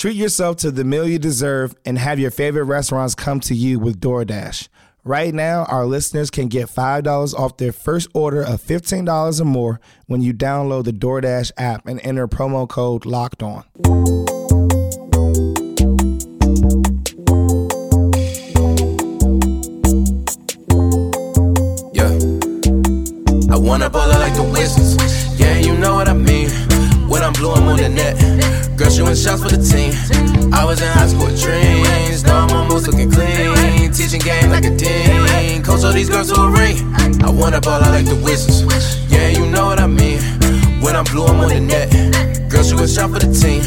Treat yourself to the meal you deserve and have your favorite restaurants come to you with DoorDash. Right now, our listeners can get $5 off their first order of $15 or more when you download the DoorDash app and enter promo code LOCKED ON. Yeah. I wanna ball like the Wizards. Yeah, you know what I mean. When I'm blue, I'm on the net. Shooting shots for the team. I was in high school with dreams. Now I'm almost looking clean. Teaching game like a dean. Coach all these girls to a ring. I wanna ball out like the Wizards. Yeah, you know what I mean. When I'm blue, I'm on the net. Girl shooting shot for the team.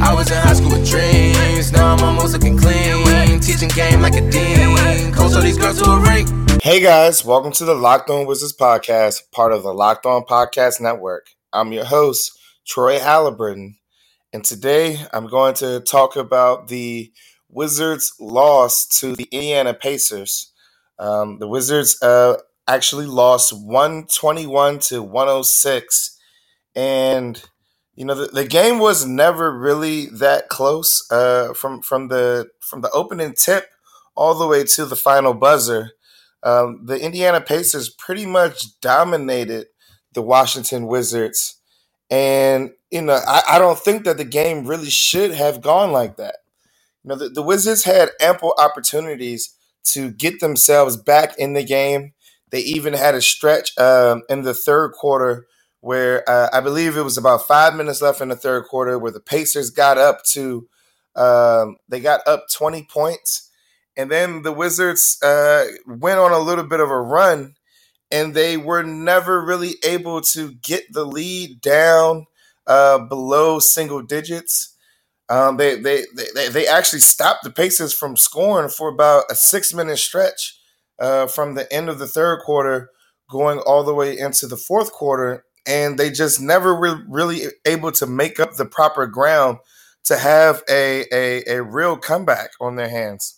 I was in high school with dreams. Now I'm almost looking clean. Teaching game like a dean. Coach all these girls to a ring. Hey guys, welcome to the Locked On Wizards podcast, part of the Locked On Podcast Network. I'm your host, Troy Halliburton, and today I'm going to talk about the Wizards' loss to the Indiana Pacers. Um, the Wizards uh, actually lost 121 to 106, and you know the, the game was never really that close uh, from from the from the opening tip all the way to the final buzzer. Um, the Indiana Pacers pretty much dominated the Washington Wizards. And, you know, I, I don't think that the game really should have gone like that. You know, the, the Wizards had ample opportunities to get themselves back in the game. They even had a stretch um, in the third quarter where uh, I believe it was about five minutes left in the third quarter where the Pacers got up to, um, they got up 20 points. And then the Wizards uh, went on a little bit of a run and they were never really able to get the lead down uh, below single digits. Um, they, they, they, they actually stopped the Pacers from scoring for about a six minute stretch uh, from the end of the third quarter going all the way into the fourth quarter. And they just never were really able to make up the proper ground to have a, a, a real comeback on their hands.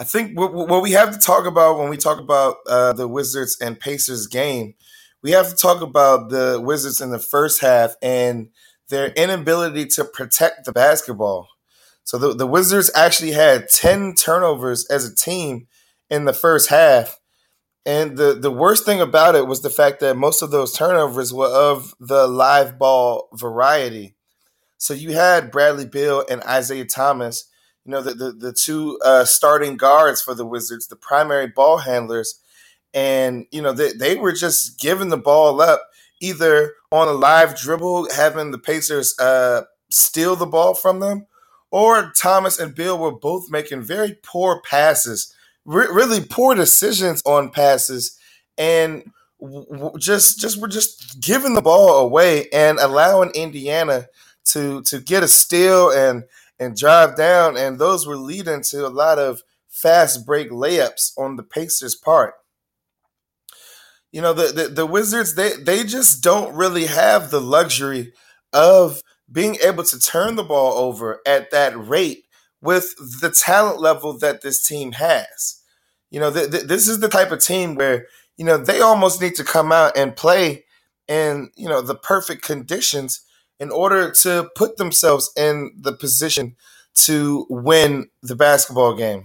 I think what, what we have to talk about when we talk about uh, the Wizards and Pacers game, we have to talk about the Wizards in the first half and their inability to protect the basketball. So the, the Wizards actually had 10 turnovers as a team in the first half. And the, the worst thing about it was the fact that most of those turnovers were of the live ball variety. So you had Bradley Beal and Isaiah Thomas you know, the, the, the two uh, starting guards for the Wizards, the primary ball handlers. And, you know, they, they were just giving the ball up either on a live dribble, having the Pacers uh, steal the ball from them, or Thomas and Beal were both making very poor passes, re- really poor decisions on passes, and just just were just giving the ball away and allowing Indiana to to get a steal and and drive down, and those were leading to a lot of fast break layups on the Pacers' part. You know, the, the, the Wizards, they, they just don't really have the luxury of being able to turn the ball over at that rate with the talent level that this team has. You know, th- th- this is the type of team where, you know, they almost need to come out and play in, you know, the perfect conditions in order to put themselves in the position to win the basketball game.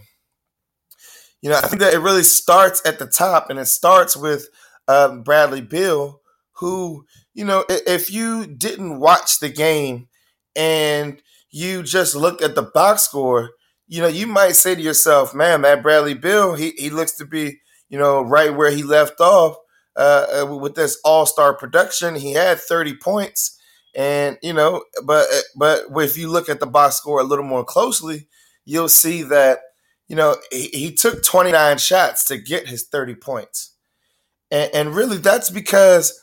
You know, I think that it really starts at the top, and it starts with uh, Bradley Beal, who, you know, if you didn't watch the game and you just looked at the box score, you know, you might say to yourself, man, that Bradley Beal, he, he looks to be, you know, right where he left off uh, uh with this all star production. He had 30 points. And you know, but but if you look at the box score a little more closely, you'll see that you know he, he took 29 shots to get his 30 points, and, and really that's because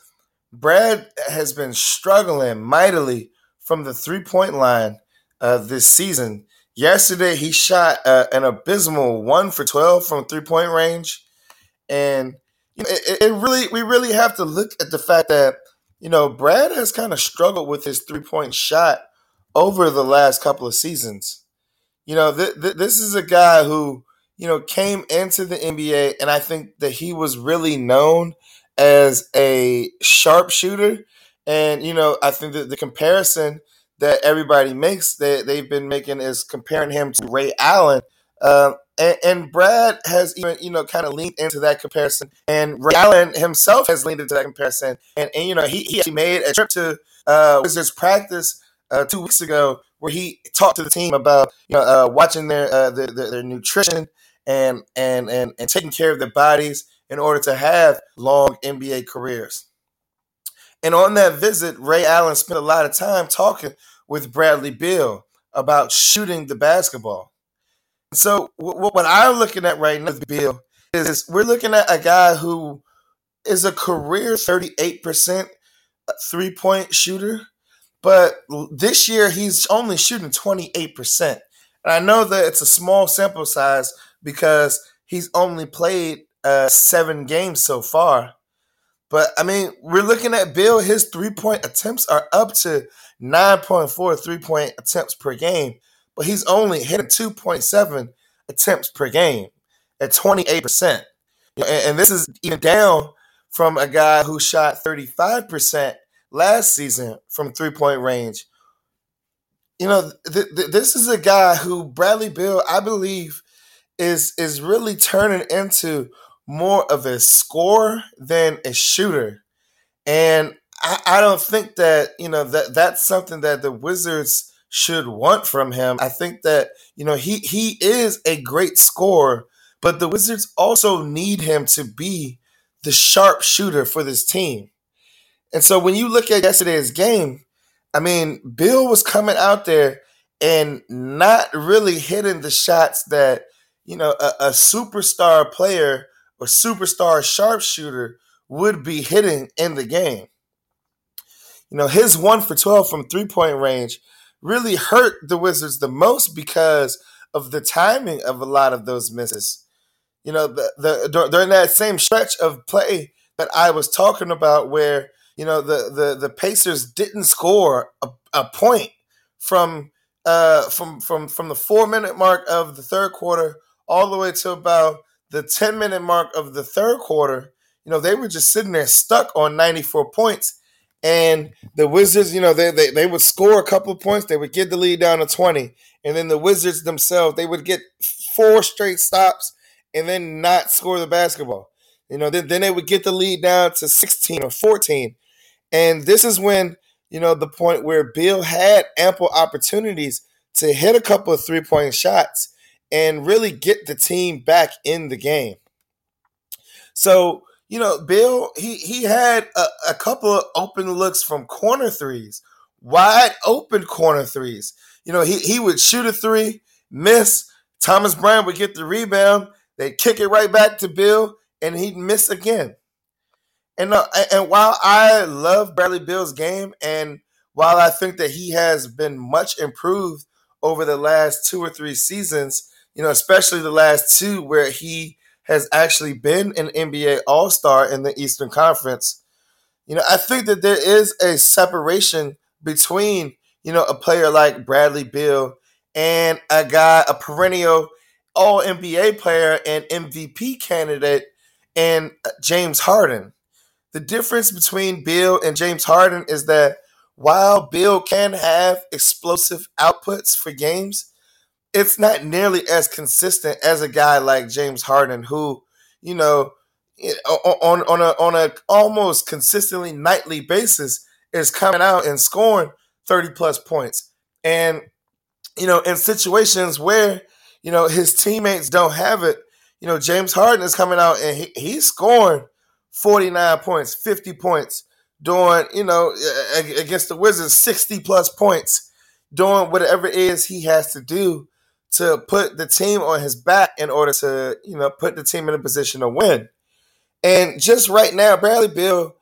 Brad has been struggling mightily from the three point line. uh, this season. Yesterday, he shot uh, an abysmal one for 12 from three point range. And you know, it, it really, we really have to look at the fact that, you know, Brad has kind of struggled with his three point shot over the last couple of seasons. You know, th- th- this is a guy who, you know, came into the NBA, and I think that he was really known as a sharpshooter. And, you know, I think that the comparison that everybody makes that they've been making is comparing him to Ray Allen. Uh, and, and, Brad has even, you know, kind of leaned into that comparison. And Ray Allen himself has leaned into that comparison. And, and you know, he, he made a trip to uh, Wizards practice uh, two weeks ago where he talked to the team about, you know, uh, watching their, uh, their, their, their nutrition and, and, and, and taking care of their bodies in order to have long NBA careers. And on that visit, Ray Allen spent a lot of time talking with Bradley Beal about shooting the basketball. So what I'm looking at right now Beal is we're looking at a guy who is a career 38% three point shooter, but this year he's only shooting 28%. And I know that it's a small sample size because he's only played uh, seven games so far. But I mean, we're looking at Beal. His three point attempts are up to 9.4 three point attempts per game, but he's only hitting 2.7 attempts per game at 28%. And this is even down from a guy who shot 35% last season from three point range. You know, th- th- this is a guy who Bradley Beal, I believe, is is really turning into more of a scorer than a shooter. And I, I don't think that, you know, that that's something that the Wizards should want from him. I think that, you know, he he is a great scorer, but the Wizards also need him to be the sharp shooter for this team. And so when you look at yesterday's game, I mean, Beal was coming out there and not really hitting the shots that, you know, a, a superstar player or superstar sharpshooter would be hitting in the game. You know, his one for 12 from three point range really hurt the Wizards the most because of the timing of a lot of those misses. You know, the, the during that same stretch of play that I was talking about, where you know the the, the Pacers didn't score a, a point from uh from from from the four minute mark of the third quarter all the way to about the 10 minute mark of the third quarter, you know, they were just sitting there stuck on 94 points. And the Wizards, you know, they, they, they would score a couple points, they would get the lead down to 20. And then the Wizards themselves, they would get four straight stops and then not score the basketball. You know, then, then they would get the lead down to 16 or 14. And this is when, you know, the point where Beal had ample opportunities to hit a couple of three point shots and really get the team back in the game. So, you know, Beal, he he had a, a couple of open looks from corner threes, wide open corner threes. You know, he, he would shoot a three, miss. Thomas Bryant would get the rebound. They'd kick it right back to Beal, and he'd miss again. And uh, and while I love Bradley Beal's game, and while I think that he has been much improved over the last two or three seasons, you know, especially the last two where he has actually been an NBA All Star in the Eastern Conference. You know, I think that there is a separation between, you know, a player like Bradley Beal and a guy, a perennial All NBA player and MVP candidate, and uh, James Harden. The difference between Beal and James Harden is that while Beal can have explosive outputs for games, it's not nearly as consistent as a guy like James Harden, who, you know, on on a on a almost consistently nightly basis is coming out and scoring 30 plus points. And, you know, in situations where, you know, his teammates don't have it, you know, James Harden is coming out and he, he's scoring 49 points, 50 points, doing, you know, against the Wizards, 60 plus points, doing whatever it is he has to do to put the team on his back in order to, you know, put the team in a position to win. And just right now, Bradley Beal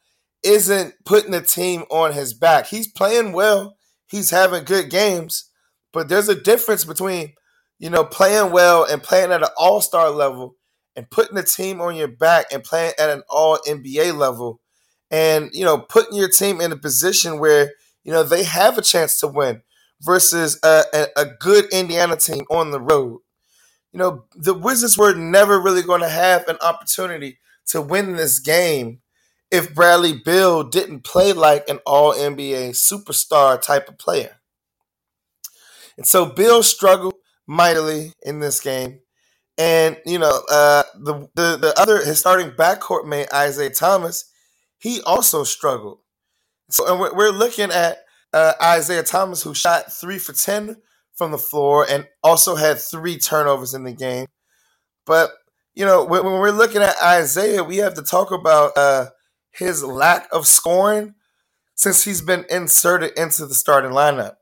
isn't putting the team on his back. He's playing well. He's having good games, but there's a difference between, you know, playing well and playing at an all star level and putting the team on your back and playing at an all NBA level and, you know, putting your team in a position where, you know, they have a chance to win versus a, a, a good Indiana team on the road. You know, the Wizards were never really going to have an opportunity to win this game if Bradley Beal didn't play like an all NBA superstar type of player. And so Beal struggled mightily in this game. And, you know, uh, the, the, the other, his starting backcourt mate, Isaiah Thomas, he also struggled. So, and we're, we're looking at uh, Isaiah Thomas, who shot three for 10 from the floor and also had three turnovers in the game. But, you know, when, when we're looking at Isaiah, we have to talk about uh, his lack of scoring since he's been inserted into the starting lineup.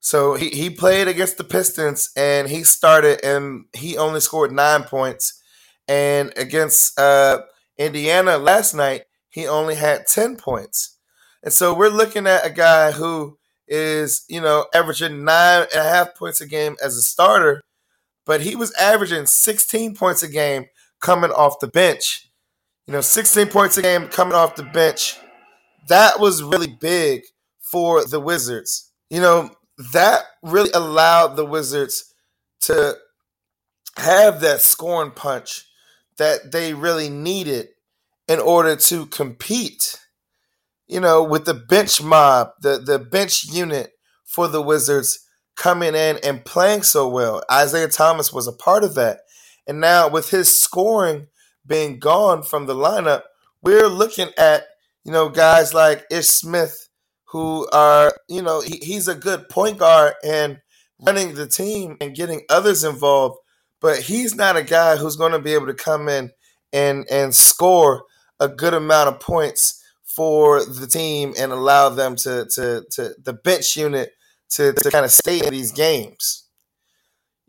So he, he played against the Pistons and he started and he only scored nine points. And against uh, Indiana last night, he only had 10 points. And so we're looking at a guy who is, you know, averaging nine and a half points a game as a starter, but he was averaging 16 points a game coming off the bench. You know, 16 points a game coming off the bench. That was really big for the Wizards. You know, that really allowed the Wizards to have that scoring punch that they really needed in order to compete you know, with the bench mob, the, the bench unit for the Wizards coming in and playing so well. Isaiah Thomas was a part of that. And now with his scoring being gone from the lineup, we're looking at, you know, guys like Ish Smith, who are, you know, he, he's a good point guard and running the team and getting others involved, but he's not a guy who's going to be able to come in and and score a good amount of points for the team and allow them to to to the bench unit to, to kind of stay in these games.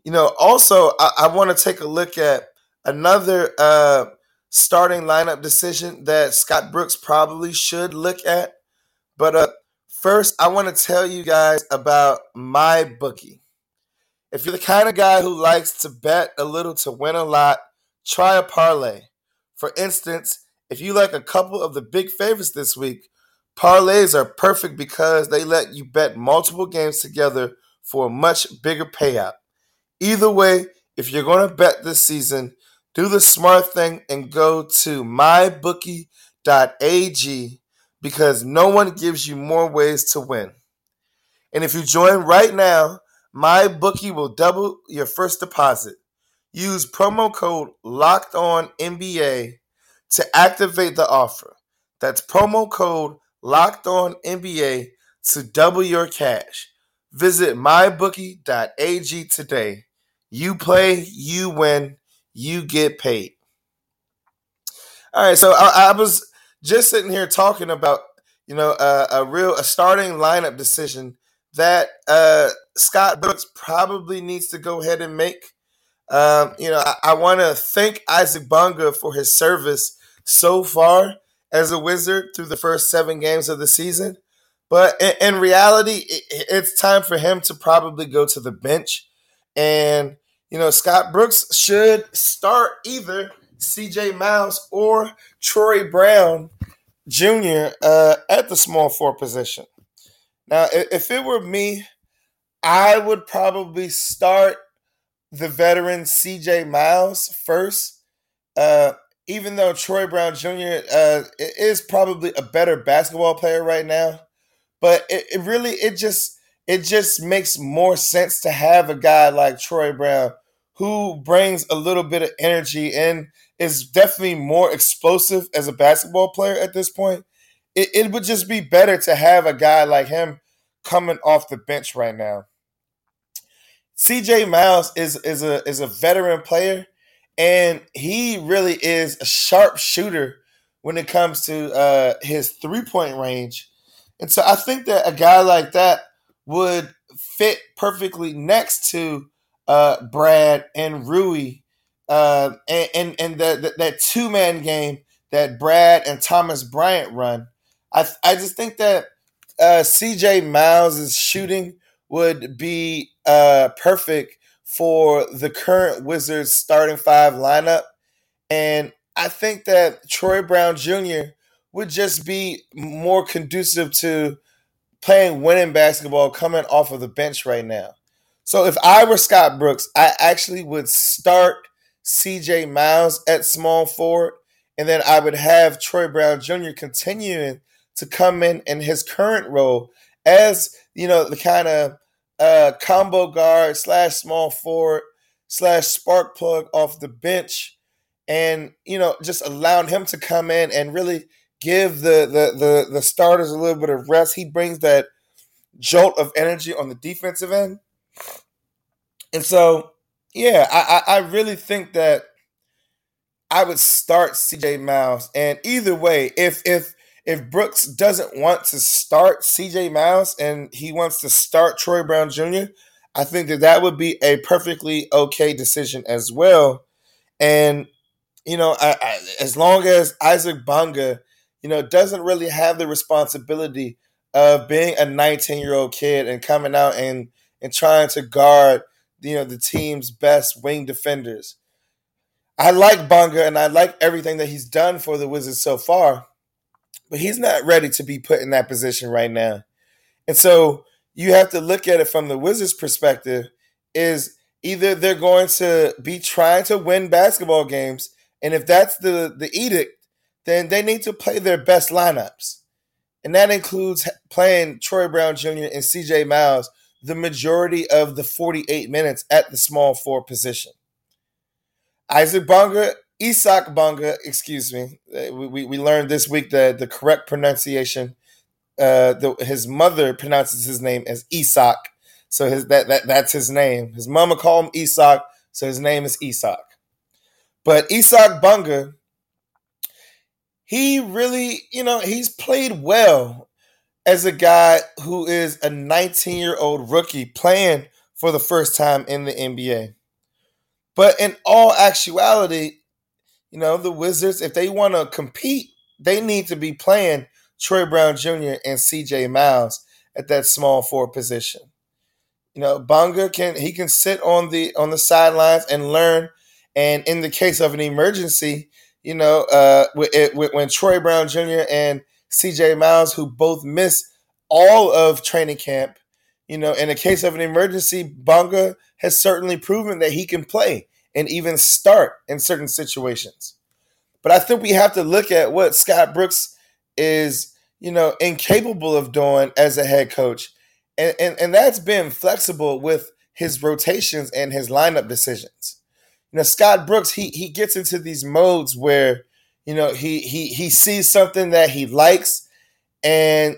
You know, also I, I want to take a look at another uh, starting lineup decision that Scott Brooks probably should look at. But uh, first, I want to tell you guys about my bookie. If you're the kind of guy who likes to bet a little to win a lot, try a parlay. For instance, if you like a couple of the big favorites this week, parlays are perfect because they let you bet multiple games together for a much bigger payout. Either way, if you're going to bet this season, do the smart thing and go to mybookie.ag because no one gives you more ways to win. And if you join right now, MyBookie will double your first deposit. Use promo code Locked On NBA to activate the offer. That's promo code locked on NBA to double your cash. Visit mybookie.ag today. You play, you win, you get paid. All right, so I, I was just sitting here talking about you know uh, a real a starting lineup decision that uh, Scott Brooks probably needs to go ahead and make. Um, you know, I, I want to thank Isaac Bonga for his service so far as a Wizard through the first seven games of the season. But in, in reality, it, it's time for him to probably go to the bench. And, you know, Scott Brooks should start either CJ Miles or Troy Brown Jr. Uh, at the small forward position. Now, if it were me, I would probably start the veteran CJ Miles first. Uh, even though Troy Brown Jr. Uh, is probably a better basketball player right now, but it, it really it just it just makes more sense to have a guy like Troy Brown who brings a little bit of energy and is definitely more explosive as a basketball player at this point. It, it would just be better to have a guy like him coming off the bench right now. CJ Miles is is a is a veteran player and he really is a sharp shooter when it comes to uh, his three point range. And so I think that a guy like that would fit perfectly next to uh, Brad and Rui, uh, and and, and the, the, that two man game that Brad and Thomas Bryant run. I I just think that uh, C.J. Miles' shooting would be uh, perfect for the current Wizards starting five lineup. And I think that Troy Brown Jr. would just be more conducive to playing winning basketball coming off of the bench right now. So if I were Scott Brooks, I actually would start CJ Miles at small forward, and then I would have Troy Brown Jr. continuing to come in in his current role as you know the kind of uh, combo guard slash small forward slash spark plug off the bench, and you know just allowing him to come in and really give the the the, the starters a little bit of rest. He brings that jolt of energy on the defensive end, and so yeah, I I, I really think that I would start CJ Miles, and either way, if if if Brooks doesn't want to start CJ Miles and he wants to start Troy Brown Jr., I think that that would be a perfectly okay decision as well. And you know, I, I, as long as Isaac Bonga, you know, doesn't really have the responsibility of being a 19 year old kid and coming out and and trying to guard, you know, the team's best wing defenders. I like Bonga and I like everything that he's done for the Wizards so far but he's not ready to be put in that position right now. And so you have to look at it from the Wizards' perspective is either they're going to be trying to win basketball games, and if that's the, the edict, then they need to play their best lineups. And that includes playing Troy Brown Jr. and CJ Miles the majority of the 48 minutes at the small forward position. Isaac Bonga Isak Bonga, excuse me. Uh, we, we learned this week the, the correct pronunciation. Uh, the, his mother pronounces his name as Isak, so his that, that that's his name. His mama called him Isak, so his name is Isak. But Isak Bonga, he really, you know, he's played well as a guy who is a 19 year old rookie playing for the first time in the NBA. But in all actuality, you know, the Wizards, if they want to compete, they need to be playing Troy Brown Jr. and CJ Miles at that small forward position. You know, Bonga can he can sit on the on the sidelines and learn. And in the case of an emergency, you know, uh, when Troy Brown Jr. and CJ Miles, who both miss all of training camp, you know, in the case of an emergency, Bonga has certainly proven that he can play and even start in certain situations. But I think we have to look at what Scott Brooks is, you know, incapable of doing as a head coach. And, and, and that's been flexible with his rotations and his lineup decisions. You know, Scott Brooks, he he gets into these modes where, you know, he he he sees something that he likes and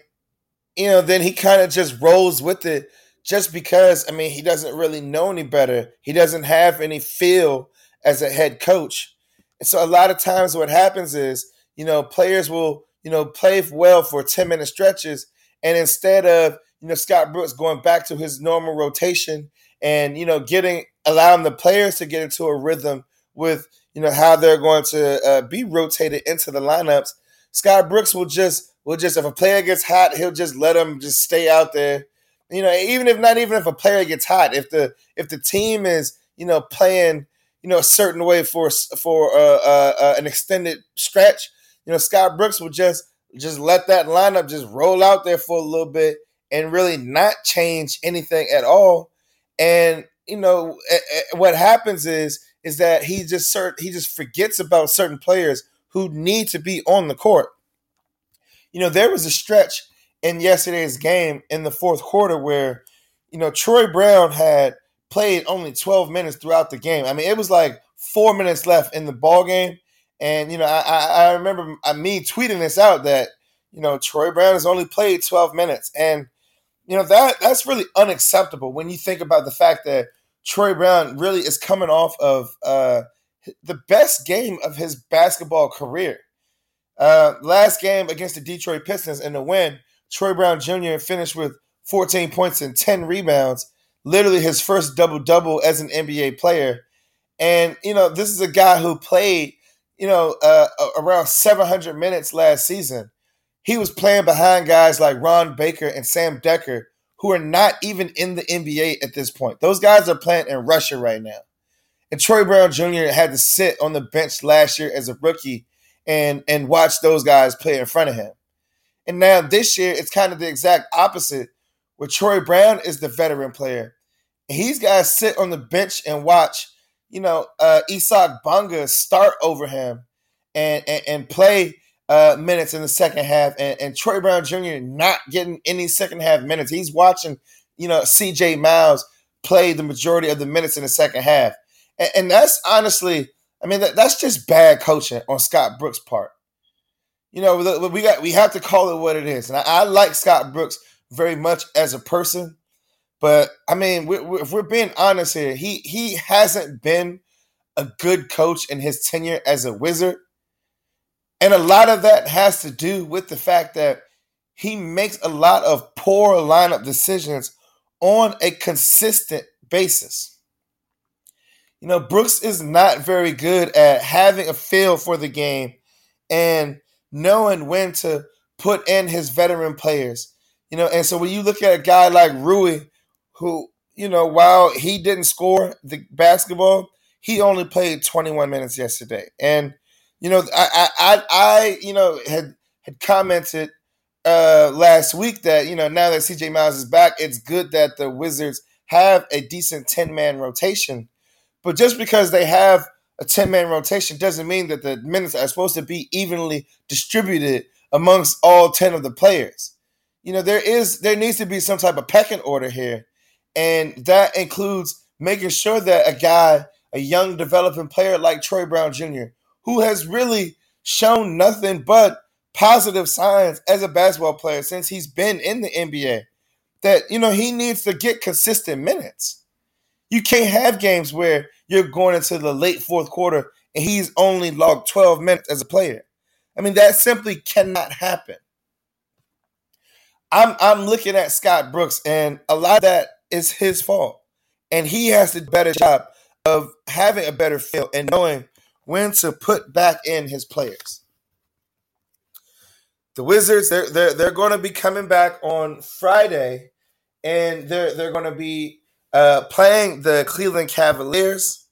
you know, then he kind of just rolls with it just because I mean he doesn't really know any better. He doesn't have any feel as a head coach. And so a lot of times what happens is, you know, players will, you know, play well for 10 minute stretches and instead of, you know, Scott Brooks going back to his normal rotation and, you know, getting allowing the players to get into a rhythm with, you know, how they're going to uh, be rotated into the lineups, Scott Brooks will just will just if a player gets hot, he'll just let them just stay out there you know, even if not even if a player gets hot, if the if the team is you know playing you know a certain way for for uh, uh, uh, an extended stretch, you know, Scott Brooks will just just let that lineup just roll out there for a little bit and really not change anything at all. And you know what happens is is that he just cert- he just forgets about certain players who need to be on the court. You know, there was a stretch in yesterday's game in the fourth quarter where, you know, Troy Brown had played only 12 minutes throughout the game. I mean, it was like four minutes left in the ball game. And, you know, I, I remember uh, me tweeting this out that, you know, Troy Brown has only played 12 minutes. And, you know, that that's really unacceptable when you think about the fact that Troy Brown really is coming off of uh, the best game of his basketball career. Uh, last game against the Detroit Pistons in the win, Troy Brown Jr. finished with 14 points and 10 rebounds, literally his first double double as an NBA player. And, you know, this is a guy who played, you know, uh, around 700 minutes last season. He was playing behind guys like Ron Baker and Sam Dekker, who are not even in the NBA at this point. Those guys are playing in Russia right now. And Troy Brown Jr. had to sit on the bench last year as a rookie and and watch those guys play in front of him. And now this year, it's kind of the exact opposite, where Troy Brown is the veteran player. He's got to sit on the bench and watch, you know, uh, Isaac Bonga start over him and, and, and play uh, minutes in the second half. And, and Troy Brown Jr. not getting any second half minutes. He's watching, you know, CJ Miles play the majority of the minutes in the second half. And, and that's honestly, I mean, that, that's just bad coaching on Scott Brooks' part. You know, we got we have to call it what it is. And I, I like Scott Brooks very much as a person, but I mean, we, we, if we're being honest here, he he hasn't been a good coach in his tenure as a Wizard, and a lot of that has to do with the fact that he makes a lot of poor lineup decisions on a consistent basis. You know, Brooks is not very good at having a feel for the game and knowing when to put in his veteran players. You know, and so when you look at a guy like Rui, who, you know, while he didn't score the basketball, he only played 21 minutes yesterday. And, you know, I I I, you know had had commented uh last week that, you know, now that CJ Miles is back, it's good that the Wizards have a decent 10-man rotation. But just because they have a 10 man rotation doesn't mean that the minutes are supposed to be evenly distributed amongst all 10 of the players. You know, there is there needs to be some type of pecking order here. And that includes making sure that a guy, a young developing player like Troy Brown Jr., who has really shown nothing but positive signs as a basketball player since he's been in the NBA, that you know he needs to get consistent minutes. You can't have games where you're going into the late fourth quarter and he's only logged 12 minutes as a player. I mean, that simply cannot happen. I'm I'm looking at Scott Brooks, and a lot of that is his fault. And he has to better job of having a better feel and knowing when to put back in his players. The Wizards, they're they're they're going to be coming back on Friday, and they're they're going to be uh, playing the Cleveland Cavaliers.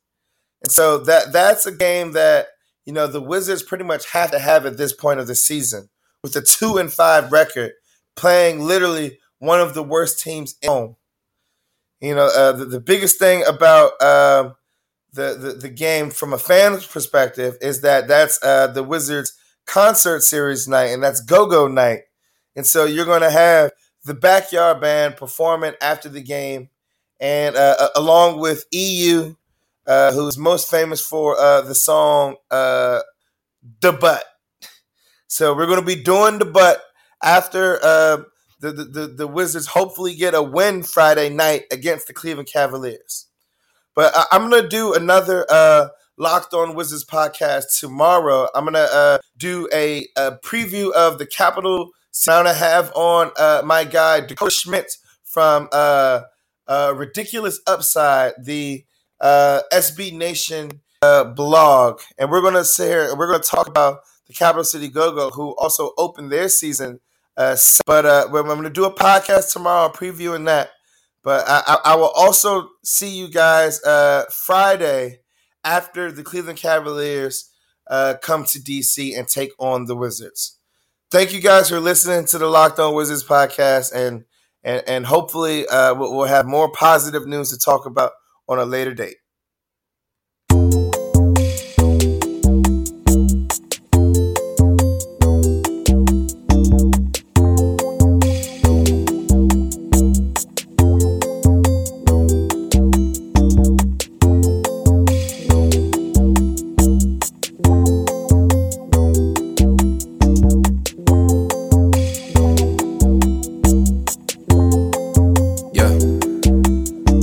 And so that that's a game that, you know, the Wizards pretty much have to have at this point of the season with a two and five record, playing literally one of the worst teams in home. You know, uh, the, the biggest thing about uh, the, the, the game from a fan's perspective is that that's uh, the Wizards concert series night, and that's Go Go night. And so you're going to have the backyard band performing after the game and uh, along with EU, uh, who's most famous for uh, the song uh, "The Butt." So we're going to be doing the butt after uh, the, the the Wizards hopefully get a win Friday night against the Cleveland Cavaliers. But I, am going to do another uh, Locked On Wizards podcast tomorrow. I'm going to do a, a, preview of the Capital. So I'm going to have on my guy Dakota Schmidt from uh, Ridiculous Upside, the uh, SB Nation uh, blog, and we're gonna sit here. We're gonna talk about the Capital City Go Go, who also opened their season. Uh, but uh, I'm gonna do a podcast tomorrow previewing that. But I, I will also see you guys uh, Friday after the Cleveland Cavaliers uh, come to DC and take on the Wizards. Thank you guys for listening to the Locked On Wizards podcast and and, and hopefully uh, we'll have more positive news to talk about on a later date.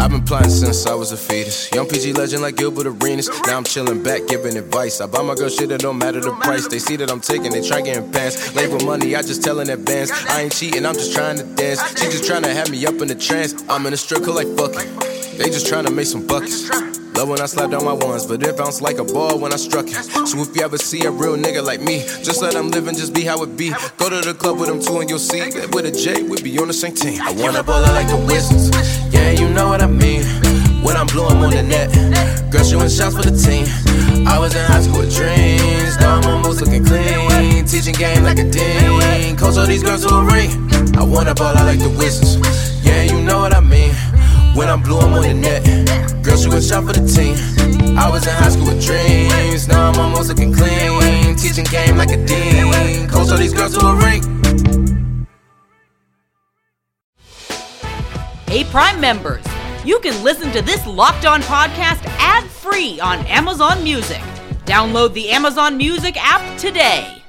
I've been plotting since I was a fetus. Young PG legend like Gilbert Arenas. Now I'm chilling back, giving advice. I buy my girl shit, it don't matter the price. They see that I'm taking, they try getting pants. Labor money, I just tell in advance. I ain't cheating, I'm just trying to dance. She just trying to have me up in a trance. I'm in a strip like fuck it. They just trying to make some buckets. Love when I slap down my ones, but it bounced like a ball when I struck it. So if you ever see a real nigga like me, just let him live and just be how it be. Go to the club with him too, and you'll see that with a J, we be on the same team. I wanna ball like the Wizards, yeah, you know what I mean. When I'm blowing on the net, girl shooting shots for the team. I was in high school with dreams, now I'm almost looking clean. Teaching game like a dean, coach all these girls to a ring. I wanna ball like the Wizards, yeah, you know what I mean. When I'm blue, I'm on the net. Girl, she was shot for the team. I was in high school with dreams. Now I'm almost looking clean. Teaching game like a dean. Coach all these girls to a ring. Hey, Prime members, you can listen to this Locked On podcast ad free on Amazon Music. Download the Amazon Music app today.